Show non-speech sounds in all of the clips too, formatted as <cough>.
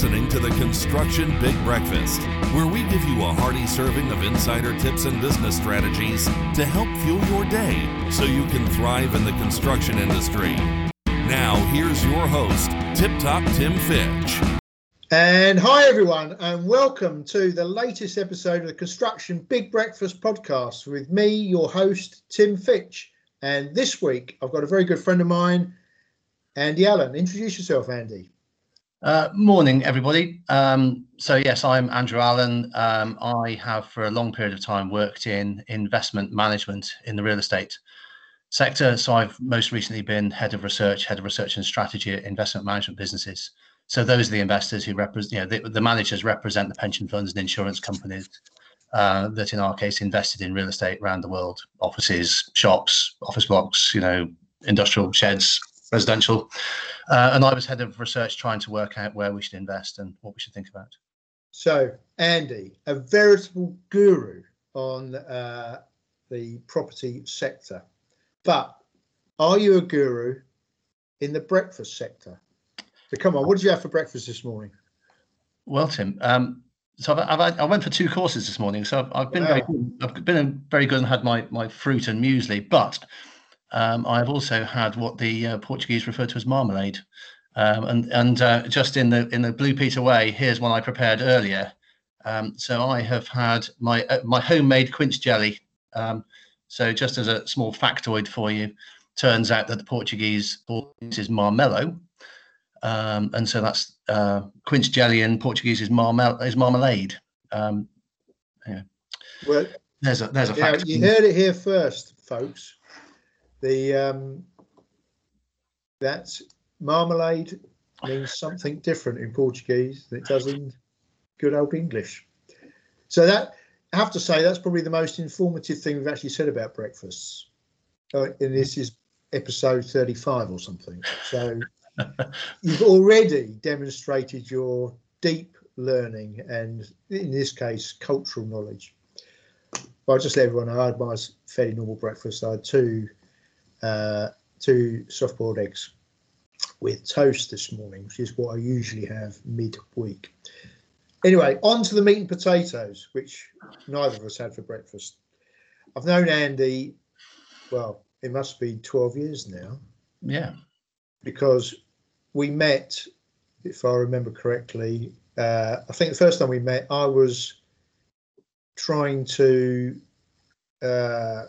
listening to the Construction Big Breakfast, where we give you a hearty serving of insider tips and business strategies to help fuel your day so you can thrive in the construction industry. Now, here's your host, Tip Top Tim Fitch. And hi, everyone, and welcome to the latest episode of the Construction Big Breakfast podcast with me, your host, Tim Fitch. And this week, I've got a very good friend of mine, Andy Allen. Introduce yourself, Andy. Uh, morning, everybody. Um, so yes, I'm Andrew Allen. Um, I have for a long period of time worked in investment management in the real estate sector. So I've most recently been head of research, head of research and strategy at investment management businesses. So those are the investors who represent, you know, the, the, managers represent the pension funds and insurance companies uh, that, in our case, invested in real estate around the world, offices, shops, office blocks, you know, industrial sheds, residential. Uh, and I was head of research trying to work out where we should invest and what we should think about. So, Andy, a veritable guru on uh, the property sector. But are you a guru in the breakfast sector? So, come on, what did you have for breakfast this morning? Well, Tim, um, so I've, I've, i went for two courses this morning. So I've, I've been wow. very good. I've been very good and had my my fruit and muesli, but um, I've also had what the uh, Portuguese refer to as marmalade. Um, and and uh, just in the in the Blue Peter way, here's one I prepared earlier. Um, so I have had my uh, my homemade quince jelly. Um, so just as a small factoid for you, turns out that the Portuguese is marmelo, um, and so that's uh, quince jelly in Portuguese is marmel is marmalade. Um, yeah. Well, there's a there's a fact. You heard it here first, folks. The um, that marmalade means something different in Portuguese than it does in good old English. So that I have to say that's probably the most informative thing we've actually said about breakfasts. Uh, and this is episode 35 or something. So <laughs> you've already demonstrated your deep learning and in this case cultural knowledge. I'll just let everyone know I had my fairly normal breakfast. I had two uh, two soft boiled eggs with toast this morning, which is what I usually have mid-week. Anyway, on to the meat and potatoes, which neither of us had for breakfast. I've known Andy, well, it must be 12 years now. Yeah. Because we met, if I remember correctly, uh, I think the first time we met, I was trying to uh,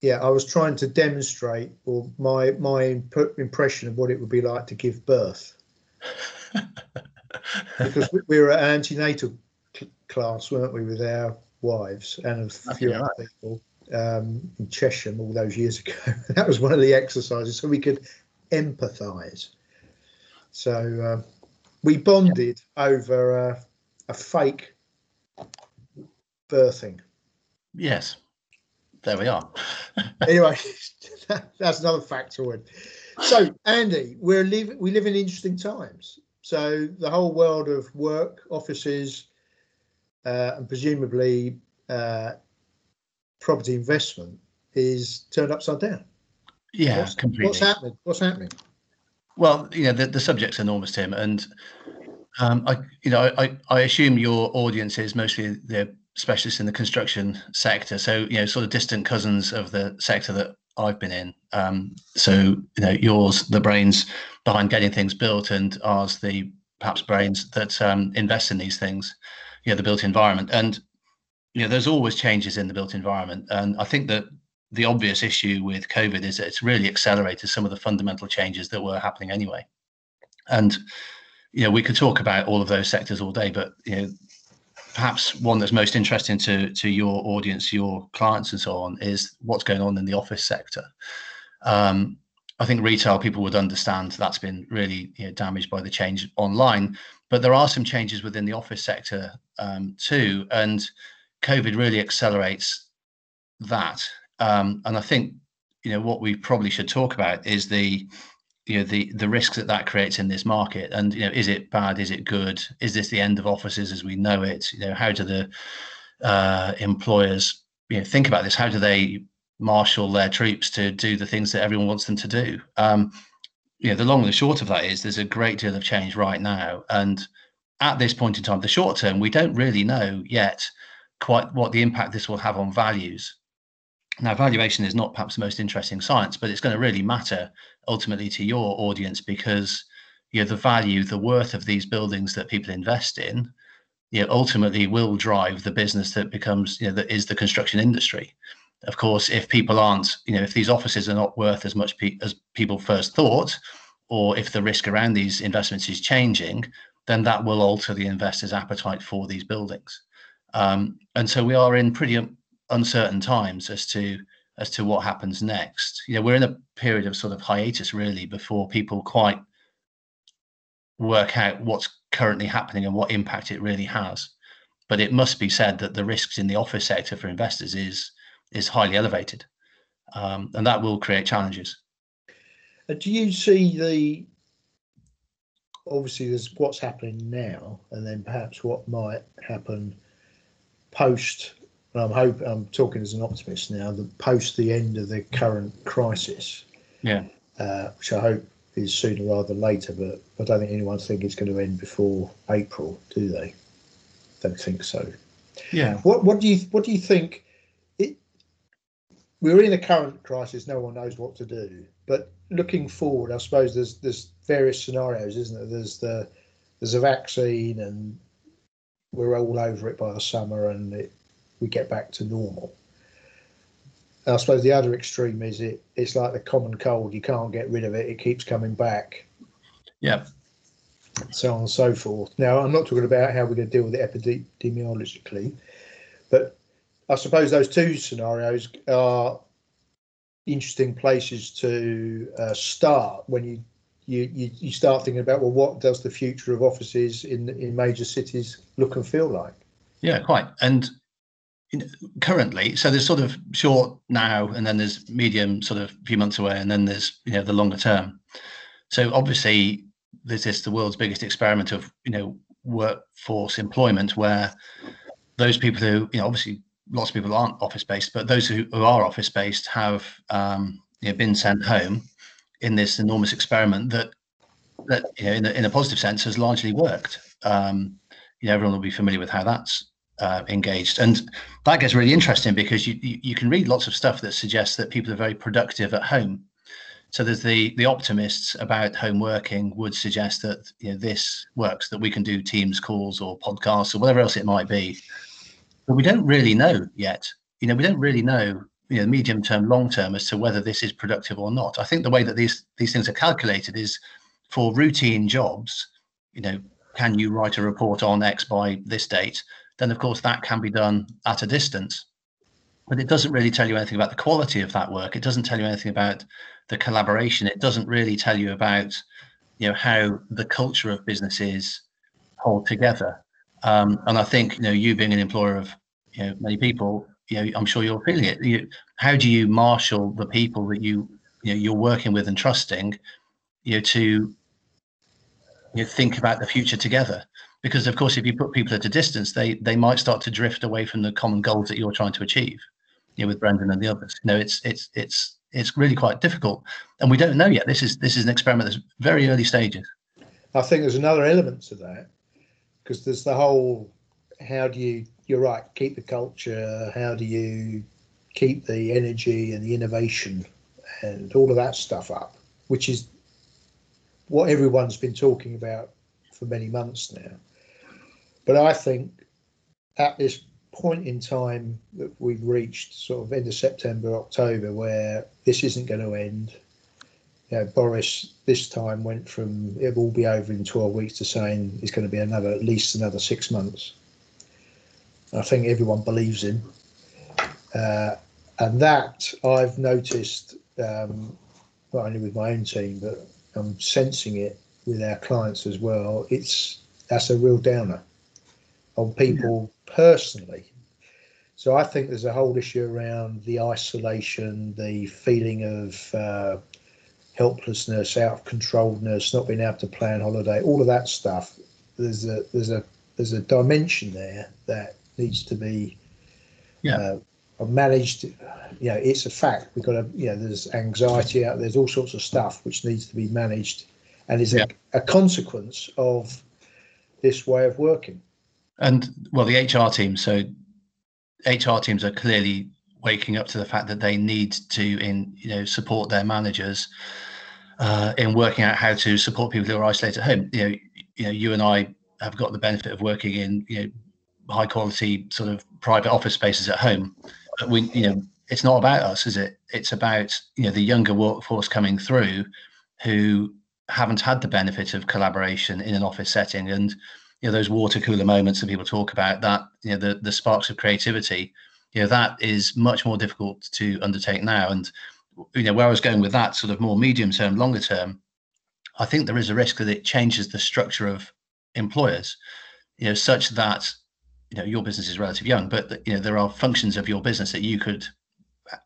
yeah, I was trying to demonstrate or my my imp- impression of what it would be like to give birth. <laughs> because we, we, were at antenatal cl- class, weren't we, with our wives and a few other right. people um, in Chesham all those years ago. <laughs> that was one of the exercises, so we could empathise. So uh, we bonded yeah. over uh, a fake birthing. Yes there we are. anyway, <laughs> <laughs> that's another factoid. So, Andy, we're live we live in interesting times. So the whole world of work, offices, uh, and presumably uh, property investment is turned upside down. Yeah, what's, completely. What's happening? What's happening? Well, you know, the, the subject's enormous, Tim, and um, I, you know, I, I assume your audience is mostly the specialists in the construction sector. So, you know, sort of distant cousins of the sector that I've been in. Um, so, you know, yours, the brains behind getting things built, and ours, the perhaps brains that um, invest in these things, you know, the built environment. And, you know, there's always changes in the built environment. And I think that the obvious issue with COVID is that it's really accelerated some of the fundamental changes that were happening anyway. And, you know, we could talk about all of those sectors all day, but, you know, perhaps one that's most interesting to to your audience, your clients, and so on, is what's going on in the office sector. Um, I think retail people would understand that's been really you know, damaged by the change online, but there are some changes within the office sector um, too, and COVID really accelerates that. Um, and I think you know what we probably should talk about is the you know the the risks that that creates in this market? And you know is it bad? Is it good? Is this the end of offices as we know it? You know how do the uh, employers you know think about this? How do they marshal their troops to do the things that everyone wants them to do? Um, you know, the long and the short of that is there's a great deal of change right now. And at this point in time, the short term, we don't really know yet quite what the impact this will have on values. Now, valuation is not perhaps the most interesting science, but it's going to really matter ultimately to your audience because you know the value, the worth of these buildings that people invest in, you know, ultimately will drive the business that becomes you know that is the construction industry. Of course, if people aren't, you know, if these offices are not worth as much pe- as people first thought, or if the risk around these investments is changing, then that will alter the investors' appetite for these buildings. Um, and so we are in pretty uncertain times as to as to what happens next. You know, we're in a period of sort of hiatus really before people quite work out what's currently happening and what impact it really has. But it must be said that the risks in the office sector for investors is is highly elevated, um, and that will create challenges. Uh, do you see the obviously there's what's happening now, and then perhaps what might happen post I'm hope I'm talking as an optimist now. The post the end of the current crisis, yeah, uh, which I hope is sooner rather than later, but I don't think anyone think it's going to end before April, do they? Don't think so. Yeah. What What do you What do you think? It we're in a current crisis. No one knows what to do. But looking forward, I suppose there's there's various scenarios, isn't there? There's the there's a vaccine, and we're all over it by the summer, and it we get back to normal. I suppose the other extreme is it it's like the common cold, you can't get rid of it, it keeps coming back. Yeah. So on and so forth. Now, I'm not talking about how we're going to deal with it epidemiologically, but I suppose those two scenarios are interesting places to uh, start when you, you you you start thinking about well, what does the future of offices in in major cities look and feel like? Yeah, quite. And currently so there's sort of short now and then there's medium sort of a few months away and then there's you know the longer term. So obviously this is the world's biggest experiment of you know workforce employment where those people who you know obviously lots of people aren't office based but those who, who are office based have um, you know, been sent home in this enormous experiment that that you know in a, in a positive sense has largely worked. Um, you know everyone will be familiar with how that's uh, engaged. And that gets really interesting because you, you, you can read lots of stuff that suggests that people are very productive at home. So there's the the optimists about home working would suggest that you know this works that we can do Teams calls or podcasts or whatever else it might be, but we don't really know yet. You know we don't really know you know medium term, long term as to whether this is productive or not. I think the way that these these things are calculated is for routine jobs. You know, can you write a report on X by this date? Then of course that can be done at a distance. But it doesn't really tell you anything about the quality of that work. It doesn't tell you anything about the collaboration. It doesn't really tell you about, you know, how the culture of businesses hold together. Um, and I think, you know, you being an employer of, you know, many people, you know, I'm sure you're feeling it. You, how do you marshal the people that you, you know, you're working with and trusting, you know, to you know, think about the future together? Because of course if you put people at a distance they they might start to drift away from the common goals that you're trying to achieve you know with brendan and the others. You know it's it's it's it's really quite difficult and we don't know yet. This is this is an experiment that's very early stages. I think there's another element to that because there's the whole how do you you're right keep the culture how do you keep the energy and the innovation and all of that stuff up which is what everyone's been talking about for many months now but I think at this point in time that we've reached, sort of end of September, October, where this isn't going to end. You know, Boris this time went from it will be over in 12 weeks to saying it's going to be another at least another six months. I think everyone believes him, uh, and that I've noticed um, not only with my own team, but I'm sensing it with our clients as well. It's that's a real downer on people yeah. personally. So I think there's a whole issue around the isolation, the feeling of uh, helplessness, out of controlledness, not being able to plan holiday, all of that stuff. There's a there's a there's a dimension there that needs to be yeah. uh, managed. You know, it's a fact. We've got to. You know, there's anxiety out. There's all sorts of stuff which needs to be managed, and is Yeah. a, a consequence of this way of working. And well, the HR team. So HR teams are clearly waking up to the fact that they need to, in you know, support their managers uh, in working out how to support people who are isolated at home. You know, you know, you and I have got the benefit of working in you know high quality sort of private office spaces at home. But we, you know, it's not about us, is it? It's about you know the younger workforce coming through who haven't had the benefit of collaboration in an office setting and you know those water cooler moments that people talk about that you know the the sparks of creativity you know that is much more difficult to undertake now. And you know where i was going with that sort of more medium term longer term i think there is a risk that it changes the structure of employers you know such that you know your business is relatively young but you know there are functions of your business that you could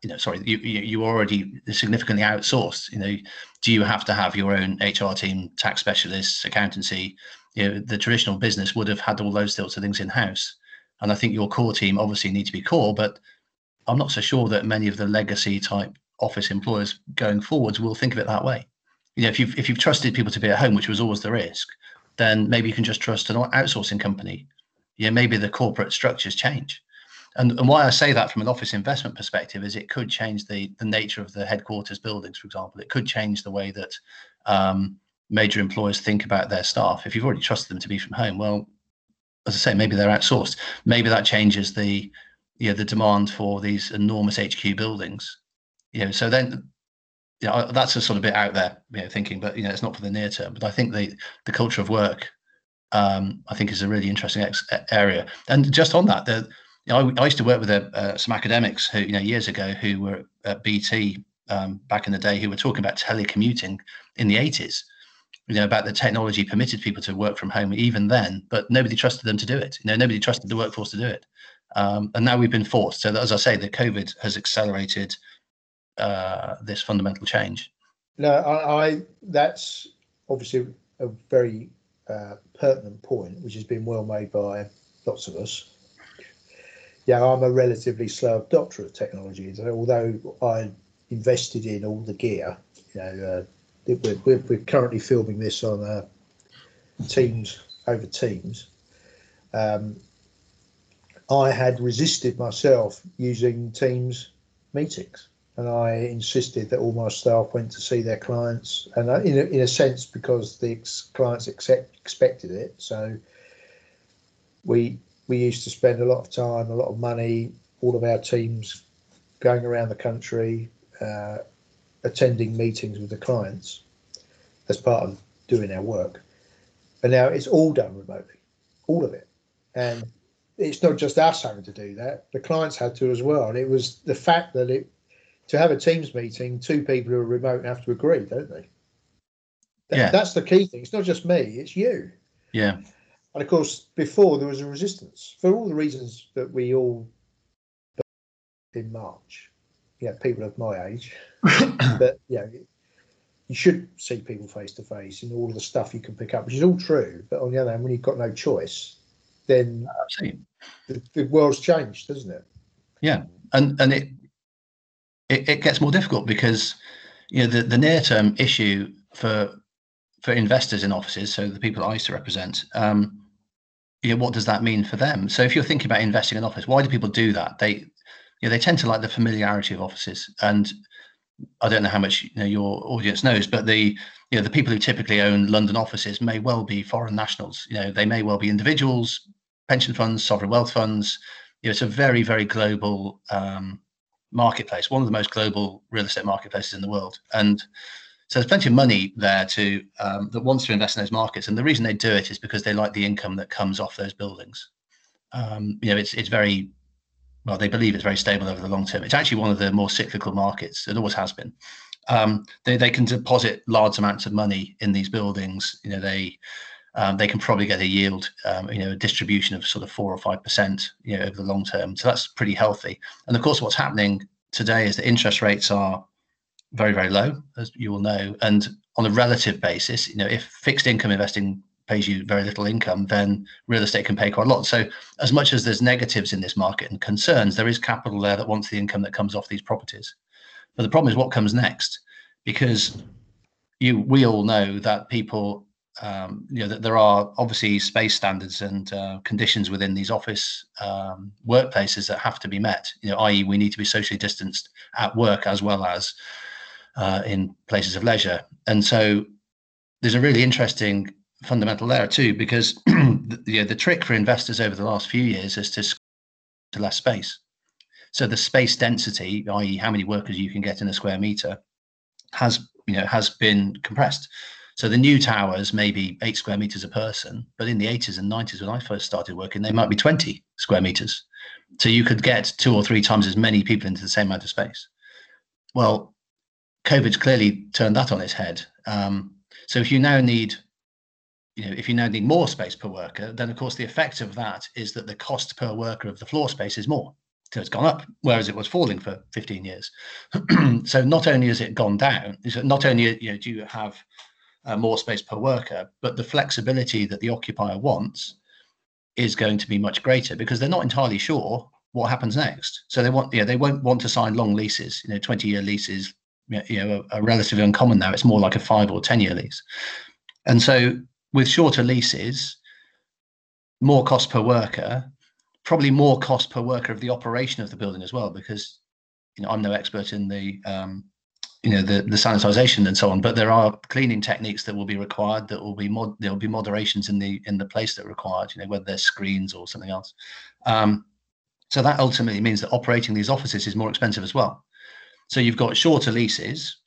you know sorry you you already significantly outsourced you know do you have to have your own hr team tax specialists accountancy? You know the traditional business would have had all those sorts of things in house and i think your core team obviously need to be core but i'm not so sure that many of the legacy type office employers going forwards will think of it that way. You know if you've if you've trusted people to be at home which was always the risk then maybe you can just trust an outsourcing company. Know maybe the corporate structures change and, and why I say that from an office investment perspective is it could change the the nature of the headquarters buildings, for example. It could change the way that um, major employers think about their staff. If you've already trusted them to be from home, well, as I say, maybe they're outsourced. Maybe that changes the you know the demand for these enormous HQ buildings. You know, so then you know that's a sort of bit out there, you know, thinking, but you know, it's not for the near term. But I think the the culture of work, um, I think, is a really interesting ex- area. And just on that, the I, I, used to work with uh, some academics who, you know, years ago who were at BT um, back in the day who were talking about telecommuting in the 80s, you know, about the technology permitted people to work from home even then, but nobody trusted them to do it. You know, nobody trusted the workforce to do it. Um, and now we've been forced. So, that, as I say, the COVID has accelerated uh, this fundamental change. No, I, I that's obviously a very uh, pertinent point, which has been well made by lots of us yeah, I'm a relatively slow adopter of technology. So although I invested in all the gear, you know, uh, we're, we're, currently filming this on uh, Teams over Teams. Um, I had resisted myself using Teams meetings, and I insisted that all my staff went to see their clients, and I, in a, in a sense because the ex- clients accept, expected it. So we we used to spend a lot of time, a lot of money, all of our teams going around the country, uh, attending meetings with the clients as part of doing our work. And now it's all done remotely, all of it. And it's not just us having to do that, the clients had to as well. And it was the fact that it, to have a Teams meeting, two people who are remote have to agree, don't they? That, yeah. That's the key thing. It's not just me, it's you. Yeah. And of course, before there was a resistance for all the reasons that we all in March. Yeah, people of my age. <coughs> but yeah, you should see people face to face and all of the stuff you can pick up, which is all true. But on the other hand, when you've got no choice, then the, the, world's changed, doesn't it? Yeah, and and it, it it gets more difficult because you know the the near term issue for for investors in offices, so the people I used to represent, um, you know, what does that mean for them? So if you're thinking about investing in office, why do people do that? They, you know, they tend to like the familiarity of offices. And I don't know how much you know your audience knows, but the you know the people who typically own London offices may well be foreign nationals. You know, they may well be individuals, pension funds, sovereign wealth funds. You know, it's a very very global um, marketplace, one of the most global real estate marketplaces in the world, and so there's plenty of money there to um, that wants to invest in those markets, and the reason they do it is because they like the income that comes off those buildings. Um, you know, it's it's very well. They believe it's very stable over the long term. It's actually one of the more cyclical markets. It always has been. Um, they they can deposit large amounts of money in these buildings. You know, they um, they can probably get a yield, um, you know, a distribution of sort of four or five percent, you know, over the long term. So that's pretty healthy. And of course, what's happening today is that interest rates are very very low as you will know and on a relative basis you know if fixed income investing pays you very little income, then real estate can pay quite a lot. So, as much as there's negatives in this market and concerns, there is capital there that wants the income that comes off these properties. But the problem is what comes next, because you we all know that people um, you know that there are obviously space standards and uh, conditions within these office um, workplaces that have to be met. You know, i.e., we need to be socially distanced at work as well as uh, in places of leisure. And so, there's a really interesting fundamental there too, because <clears throat> the, you know, the trick for investors over the last few years is to to less space. So the space density, i.e., how many workers you can get in a square meter, has you know has been compressed. So the new towers may be eight square meters a person, but in the 80s and 90s when I first started working, they might be 20 square meters. So you could get two or three times as many people into the same amount of space. Well, COVID's clearly turned that on its head. Um, so if you now need, you know, if you now need more space per worker, then of course the effect of that is that the cost per worker of the floor space is more. So it's gone up, whereas it was falling for 15 years. <clears throat> so not only has it gone down, not only you know, do you have uh, more space per worker, but the flexibility that the occupier wants is going to be much greater because they're not entirely sure what happens next. So they want, yeah, they won't want to sign long leases. You know, 20 year leases, you know, are, relatively uncommon now. It's more like a five or 10 year lease. And so with shorter leases, more cost per worker, probably more cost per worker of the operation of the building as well, because you know I'm no expert in the um, you know the the sanitization and so on but there are cleaning techniques that will be required that will be mod there will be moderations in the in the place that are required you know whether there's screens or something else um, so that ultimately means that operating these offices is more expensive as well so you've got shorter leases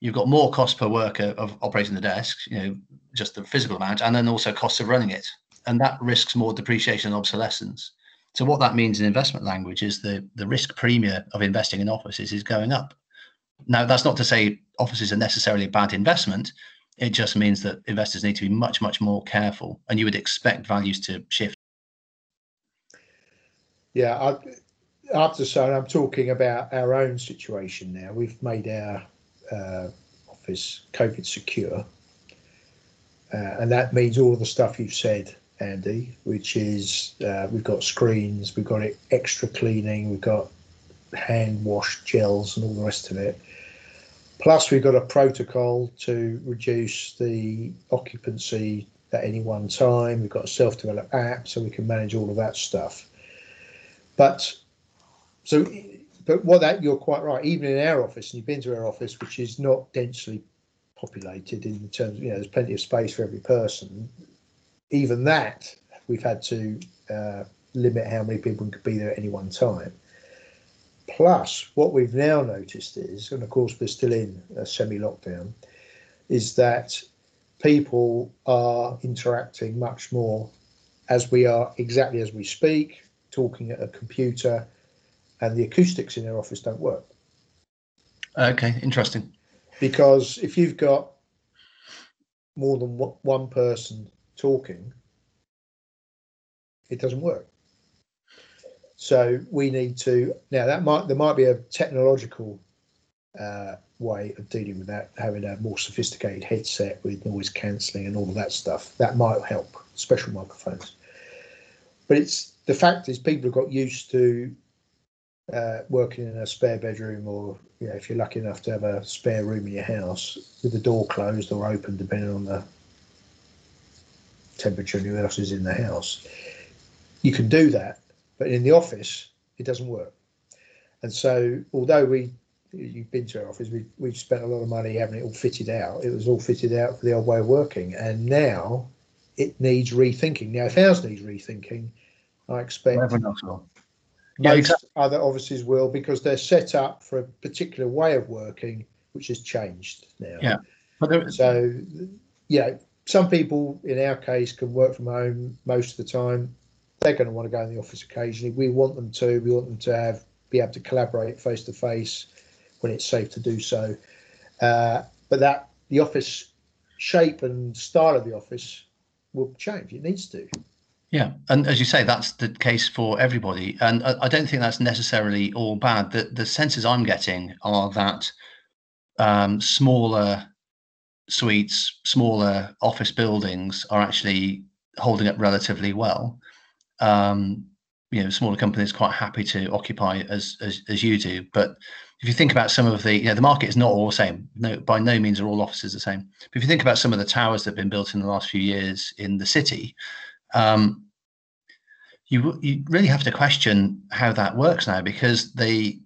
you've got more cost per worker of operating the desks you know just the physical amount and then also costs of running it and that risks more depreciation and obsolescence so what that means in investment language is the the risk premium of investing in offices is going up now, that's not to say offices are necessarily a bad investment. It just means that investors need to be much, much more careful, and you would expect values to shift. Yeah, I, Have to say, I'm talking about our own situation now. We've made our uh, office COVID secure, uh, and that means all the stuff you've said, Andy, which is uh, we've got screens, we've got extra cleaning, we've got hand wash gels, and all the rest of it. Plus, we've got a protocol to reduce the occupancy at any one time. We've got a self-developed app, so we can manage all of that stuff. But so, but what that you're quite right. Even in our office, and you've been to our office, which is not densely populated in terms, you know, there's plenty of space for every person. Even that, we've had to uh, limit how many people can be there at any one time. Plus, what we've now noticed is, and of course we're still in a semi-lockdown, is that people are interacting much more as we are exactly as we speak, talking at a computer, and the acoustics in their office don't work. Okay, interesting. Because if you've got more than one person talking, it doesn't work. So we need to now that might there might be a technological uh, way of dealing with that, having a more sophisticated headset with noise cancelling and all of that stuff. That might help. Special microphones, but it's the fact is people have got used to uh, working in a spare bedroom, or you know, if you're lucky enough to have a spare room in your house with the door closed or open, depending on the temperature and who else is in the house. You can do that but in the office, it doesn't work. And so, although we, you've been to our office, we, we've spent a lot of money having it all fitted out. It was all fitted out for the old way of working. And now it needs rethinking. Now, if ours needs rethinking, I expect most other offices will because they're set up for a particular way of working, which has changed now. Yeah. But so, yeah, some people in our case can work from home most of the time they're going to want to go in the office occasionally. We want them to. We want them to have be able to collaborate face to face when it's safe to do so. Uh, but that the office shape and style of the office will change. It needs to. Yeah, and as you say, that's the case for everybody, and I, don't think that's necessarily all bad. The the senses I'm getting are that um, smaller suites, smaller office buildings are actually holding up relatively well. Um, you know, smaller companies quite happy to occupy as, as as you do. But if you think about some of the, you know, the market is not all the same. No, by no means are all offices the same. But if you think about some of the towers that have been built in the last few years in the city, um, you you really have to question how that works now because they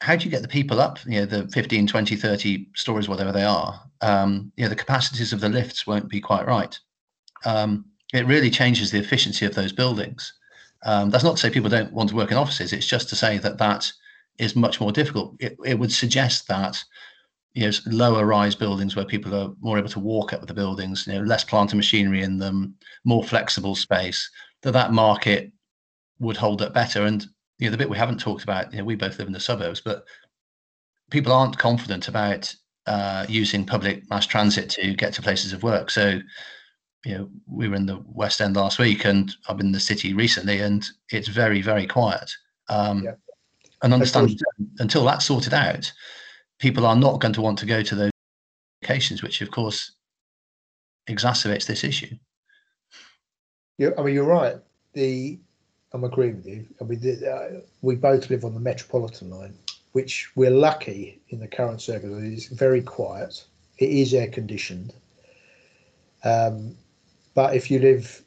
how do you get the people up you know the 15 20 30 stories whatever they are? Um, you know the capacities of the lifts won't be quite right. Um, it really changes the efficiency of those buildings. Um, that's not to say people don't want to work in offices. It's just to say that that is much more difficult. It, it would suggest that you know lower rise buildings where people are more able to walk up the buildings you know less plant and machinery in them more flexible space that that market would hold up better. And you know the bit we haven't talked about you know we both live in the suburbs but people aren't confident about uh, using public mass transit to get to places of work. So you know we were in the west end last week and i've been in the city recently and it's very very quiet. Um, yeah. and understand until that's sorted out people are not going to want to go to those locations which of course exacerbates this issue yeah i mean you're right the I'm agreeing with you. I mean, uh, we both live on the Metropolitan line, which we're lucky in the current circumstances. It's very quiet. It is air conditioned. Um, but if you live,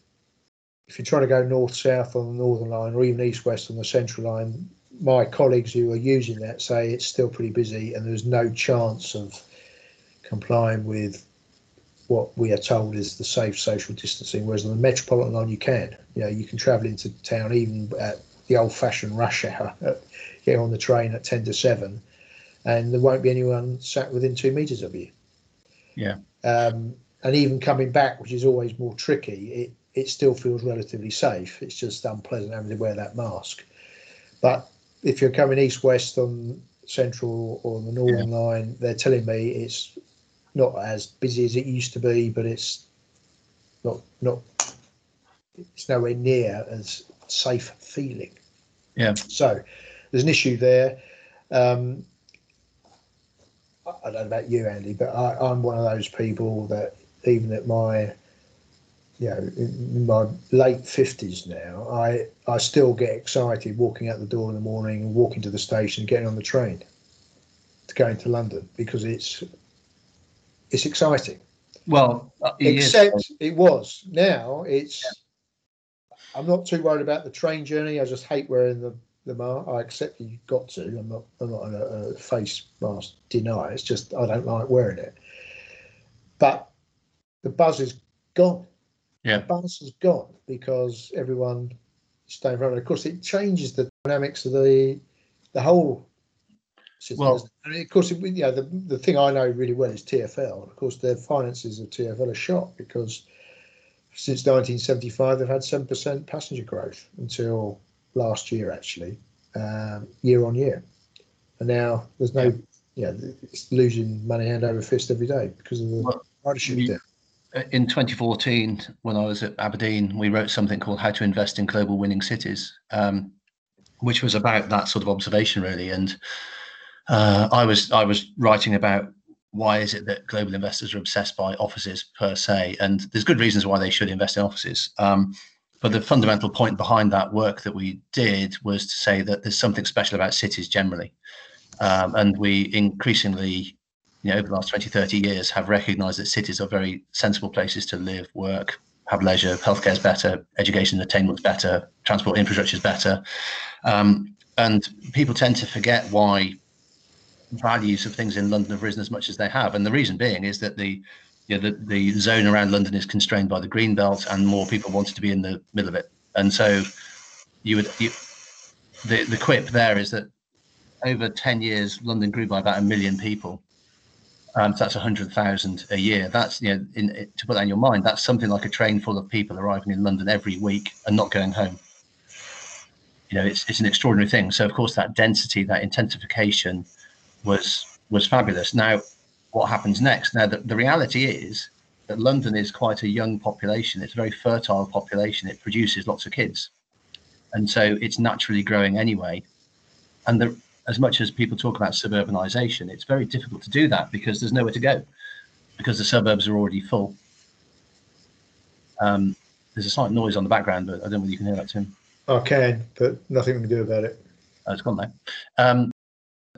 if you're trying to go north south on the Northern Line or even east west on the Central Line, my colleagues who are using that say it's still pretty busy and there's no chance of complying with what we are told is the safe social distancing, whereas on the Metropolitan line you can. You know, you can travel into town even at the old-fashioned rush hour, <laughs> get on the train at ten to seven, and there won't be anyone sat within two meters of you. Yeah. Um, and even coming back, which is always more tricky, it it still feels relatively safe. It's just unpleasant having to wear that mask. But if you're coming east-west on Central or the Northern yeah. Line, they're telling me it's not as busy as it used to be, but it's not not it's nowhere near as safe feeling. Yeah. So there's an issue there. Um, I don't know about you, Andy, but I, I'm one of those people that even at my you know, in my late fifties now, I I still get excited walking out the door in the morning and walking to the station, getting on the train to go into London because it's it's exciting. Well, uh, except is. it was. Now it's. Yeah. I'm not too worried about the train journey. I just hate wearing the the mask. I accept you got to. I'm not. I'm not a, a face mask denier. It's just I don't like wearing it. But the buzz is gone. Yeah. The buzz is gone because everyone staying around. Of course, it changes the dynamics of the the whole system. well, and of course, you know, the, the thing I know really well is TFL. Of course, the finances of TFL are shot because since 1975 they've had seven percent passenger growth until last year, actually, um, year on year, and now there's no, yeah, you know, it's losing money hand over fist every day because of the well, ridership down in 2014, when I was at Aberdeen, we wrote something called "How to Invest in Global Winning Cities," um, which was about that sort of observation, really. And uh, I was I was writing about why is it that global investors are obsessed by offices per se, and there's good reasons why they should invest in offices. Um, but the fundamental point behind that work that we did was to say that there's something special about cities generally, um, and we increasingly, you know, over the last 20, 30 years, have recognised that cities are very sensible places to live, work, have leisure, healthcare is better, education attainment is better, transport infrastructure is better, um, and people tend to forget why values of things in London have risen as much as they have, and the reason being is that the you know, the, the zone around London is constrained by the green belt, and more people wanted to be in the middle of it, and so you would you, the the quip there is that over 10 years London grew by about a million people. Um, so that's 100,000 a year. That's, you know, in, to put that in your mind, that's something like a train full of people arriving in London every week and not going home. You know, it's, it's an extraordinary thing. So, of course, that density, that intensification, was was fabulous. Now, what happens next? Now, the, the reality is that London is quite a young population. It's a very fertile population. It produces lots of kids, and so it's naturally growing anyway. And the, as much as people talk about suburbanization, it's very difficult to do that because there's nowhere to go. because the suburbs are already full. Um, there's a slight noise on the background, but I don't know whether you can hear that, Tim. I can, but nothing we can do about it. Oh, it's gone now. Um,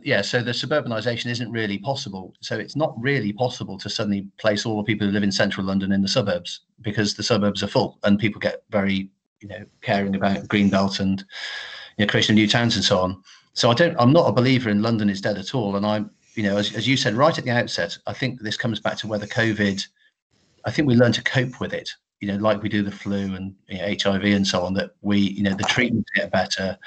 yeah, so the suburbanisation isn't really possible. So it's not really possible to suddenly place all the people who live in central London in the suburbs because the suburbs are full and people get very, you know, caring about greenbelt and you know, creation of new towns and so on. So I don't. I'm not a believer in London is dead at all. And I'm, you know, as, as you said right at the outset, I think this comes back to whether COVID. I think we learn to cope with it. You know, like we do the flu and you know, HIV and so on. That we, you know, the treatments get better,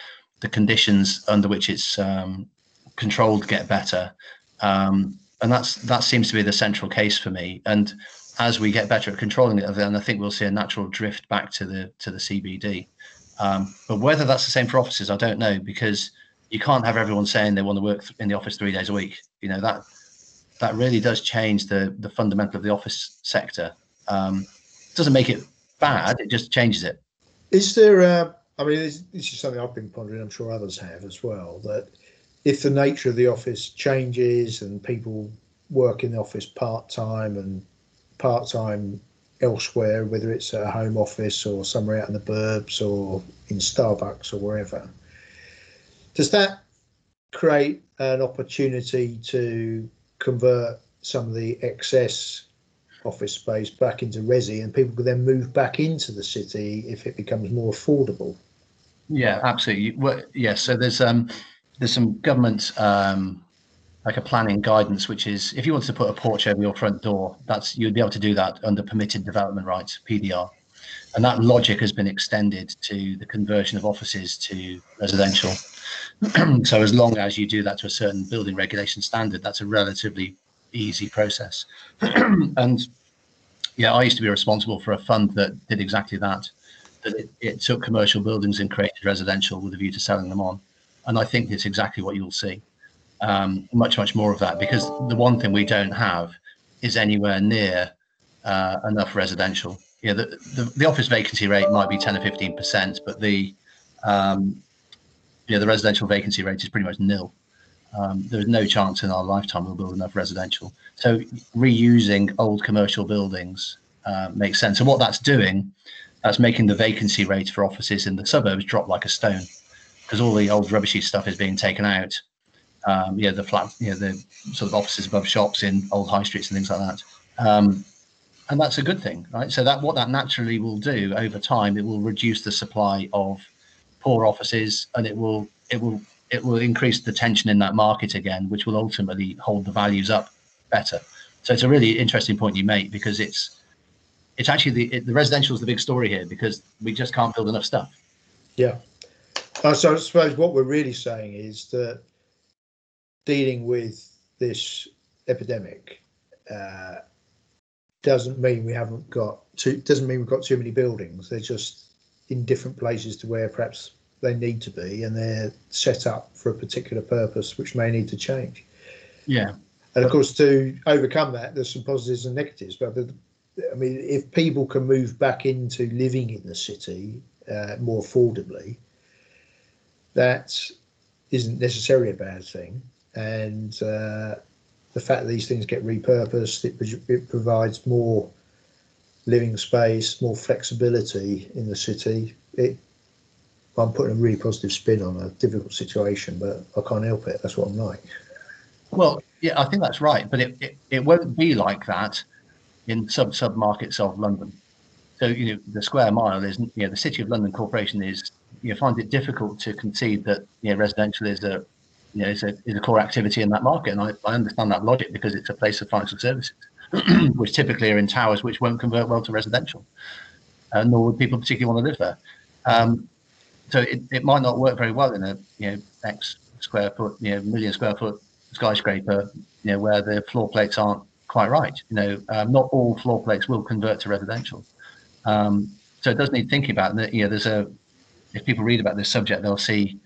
the conditions under which it's um, controlled get better, um, and that's that seems to be the central case for me. And as we get better at controlling it, then I think we'll see a natural drift back to the to the CBD. Um, but whether that's the same for offices, I don't know because you can't have everyone saying they want to work in the office three days a week. You know that that really does change the the fundamental of the office sector. Um, it doesn't make it bad; it just changes it. Is there? A, I mean, this, this is something I've been pondering. I'm sure others have as well. That if the nature of the office changes and people work in the office part time and part time elsewhere, whether it's at a home office or somewhere out in the burbs or in Starbucks or wherever, does that create an opportunity to convert some of the excess office space back into resi and people could then move back into the city if it becomes more affordable? Yeah, absolutely. Well, yes. So there's um, there's some government um, like a planning guidance, which is if you want to put a porch over your front door, that's you'd be able to do that under permitted development rights (PDR), and that logic has been extended to the conversion of offices to residential. <clears throat> so as long as you do that to a certain building regulation standard, that's a relatively easy process. <clears throat> and yeah, I used to be responsible for a fund that did exactly that. That it, it took commercial buildings and created residential with a view to selling them on. And I think it's exactly what you'll see. Um, much, much more of that because the one thing we don't have is anywhere near uh, enough residential. Yeah, the, the, the office vacancy rate might be 10 or 15 percent, but the um, you know, the residential vacancy rate is pretty much nil. Um, there's no chance in our lifetime we'll build enough residential. So reusing old commercial buildings uh, makes sense. And what that's doing, that's making the vacancy rate for offices in the suburbs drop like a stone because all the old rubbishy stuff is being taken out. Um, yeah, the flat, you know, the sort of offices above shops in old high streets and things like that. Um, and that's a good thing, right? So that what that naturally will do over time, it will reduce the supply of poor offices, and it will it will it will increase the tension in that market again, which will ultimately hold the values up better. So it's a really interesting point you make because it's it's actually the it, the residential is the big story here because we just can't build enough stuff. Yeah. Uh, so I suppose what we're really saying is that dealing with this epidemic uh, doesn't mean we haven't got too doesn't mean we've got too many buildings. They're just in different places to where perhaps they need to be and they're set up for a particular purpose which may need to change. Yeah. And of course, to overcome that, there's some positives and negatives. But, but I mean, if people can move back into living in the city uh, more affordably, that isn't necessarily a bad thing. And uh, the fact that these things get repurposed, it, it provides more living space, more flexibility in the city. It, I'm putting a really positive spin on a difficult situation, but I can't help it. That's what I'm like. Well, yeah, I think that's right, but it, it, it won't be like that in sub sub markets of London. So you know, the square mile is you know the City of London Corporation is you know, find it difficult to concede that you know residential is a you know is a, is a core activity in that market, and I, I understand that logic because it's a place of financial services. <clears throat> which typically are in towers which won't convert well to residential, uh, nor would people particularly want to live there. Um, so it, it might not work very well in a you know X square foot, you know, million square foot skyscraper, you know, where the floor plates aren't quite right. You know, um, not all floor plates will convert to residential. Um, so it does need thinking about. that. you know, there's a if people read about this subject, they'll see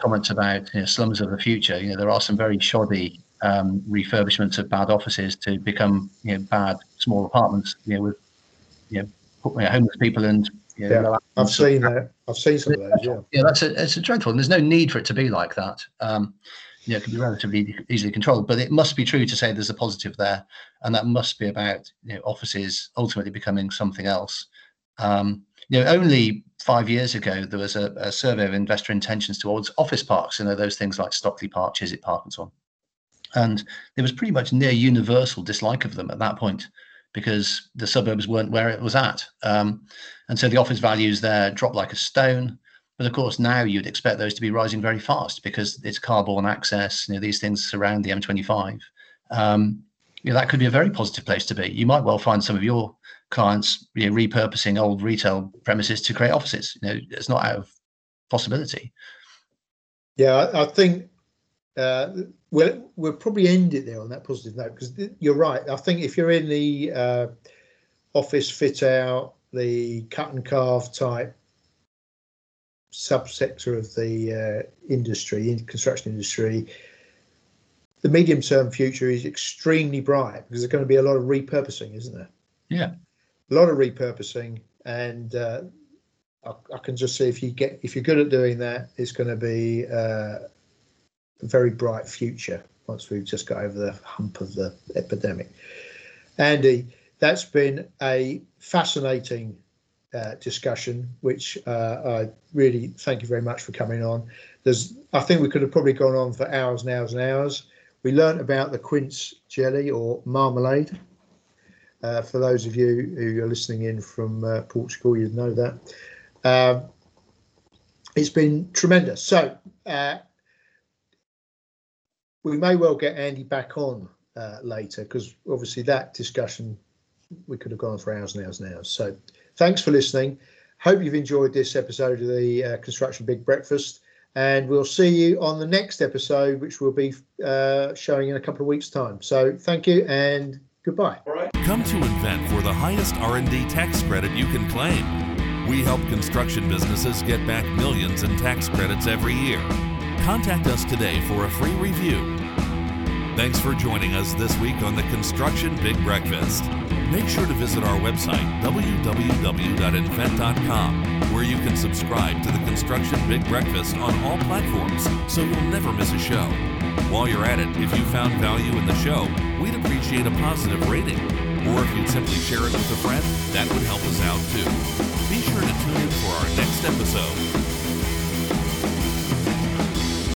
comments about you know, slums of the future. You know, there are some very shoddy um, refurbishments of bad offices to become you know bad small apartments you know with you know, homeless people and you know, yeah, I've seen that. I've seen some of those. Yeah, yeah, that's a it's a dreadful. And there's no need for it to be like that. Um, you know, can be relatively easily controlled. But it must be true to say there's a positive there, and that must be about you know, offices ultimately becoming something else. Um, you know, only five years ago there was a, a, survey of investor intentions towards office parks. You know, those things like Stockley Park, Chiswick Park, and so on. And there was pretty much near universal dislike of them at that point because the suburbs weren't where it was at. Um, and so the office values there dropped like a stone. But of course, now you'd expect those to be rising very fast because it's car-borne access. You know, these things surround the M25. Um, you know, that could be a very positive place to be. You might well find some of your clients you know, repurposing old retail premises to create offices. You know, it's not out of possibility. Yeah, I, think uh, we'll we'll probably end it there on that positive note because you're right. I think if you're in the uh, office fit out, the cut and carve type subsector of the uh, industry, in construction industry, the medium term future is extremely bright because there's going to be a lot of repurposing, isn't there? Yeah, a lot of repurposing, and uh, I, I, can just see if you get if you're good at doing that, it's going to be uh, a very bright future once we've just got over the hump of the epidemic. Andy, that's been a fascinating uh, discussion, which uh, I really thank you very much for coming on. There's, I think we could have probably gone on for hours and hours and hours. We learnt about the quince jelly or marmalade. Uh, for those of you who are listening in from uh, Portugal, you'd know that. Um, it's been tremendous. So uh, we may well get Andy back on uh, later because obviously that discussion we could have gone for hours and hours and hours. So Thanks for listening. Hope you've enjoyed this episode of the uh, Construction Big Breakfast, and we'll see you on the next episode, which we'll be uh, showing in a couple of weeks' time. So thank you and goodbye. Come to Invent for the highest R&D tax credit you can claim. We help construction businesses get back millions in tax credits every year. Contact us today for a free review. Thanks for joining us this week on the Construction Big Breakfast. Make sure to visit our website, www.invent.com, where you can subscribe to the Construction Big Breakfast on all platforms so you'll never miss a show. While you're at it, if you found value in the show, we'd appreciate a positive rating. Or if you'd simply share it with a friend, that would help us out too. Be sure to tune in for our next episode.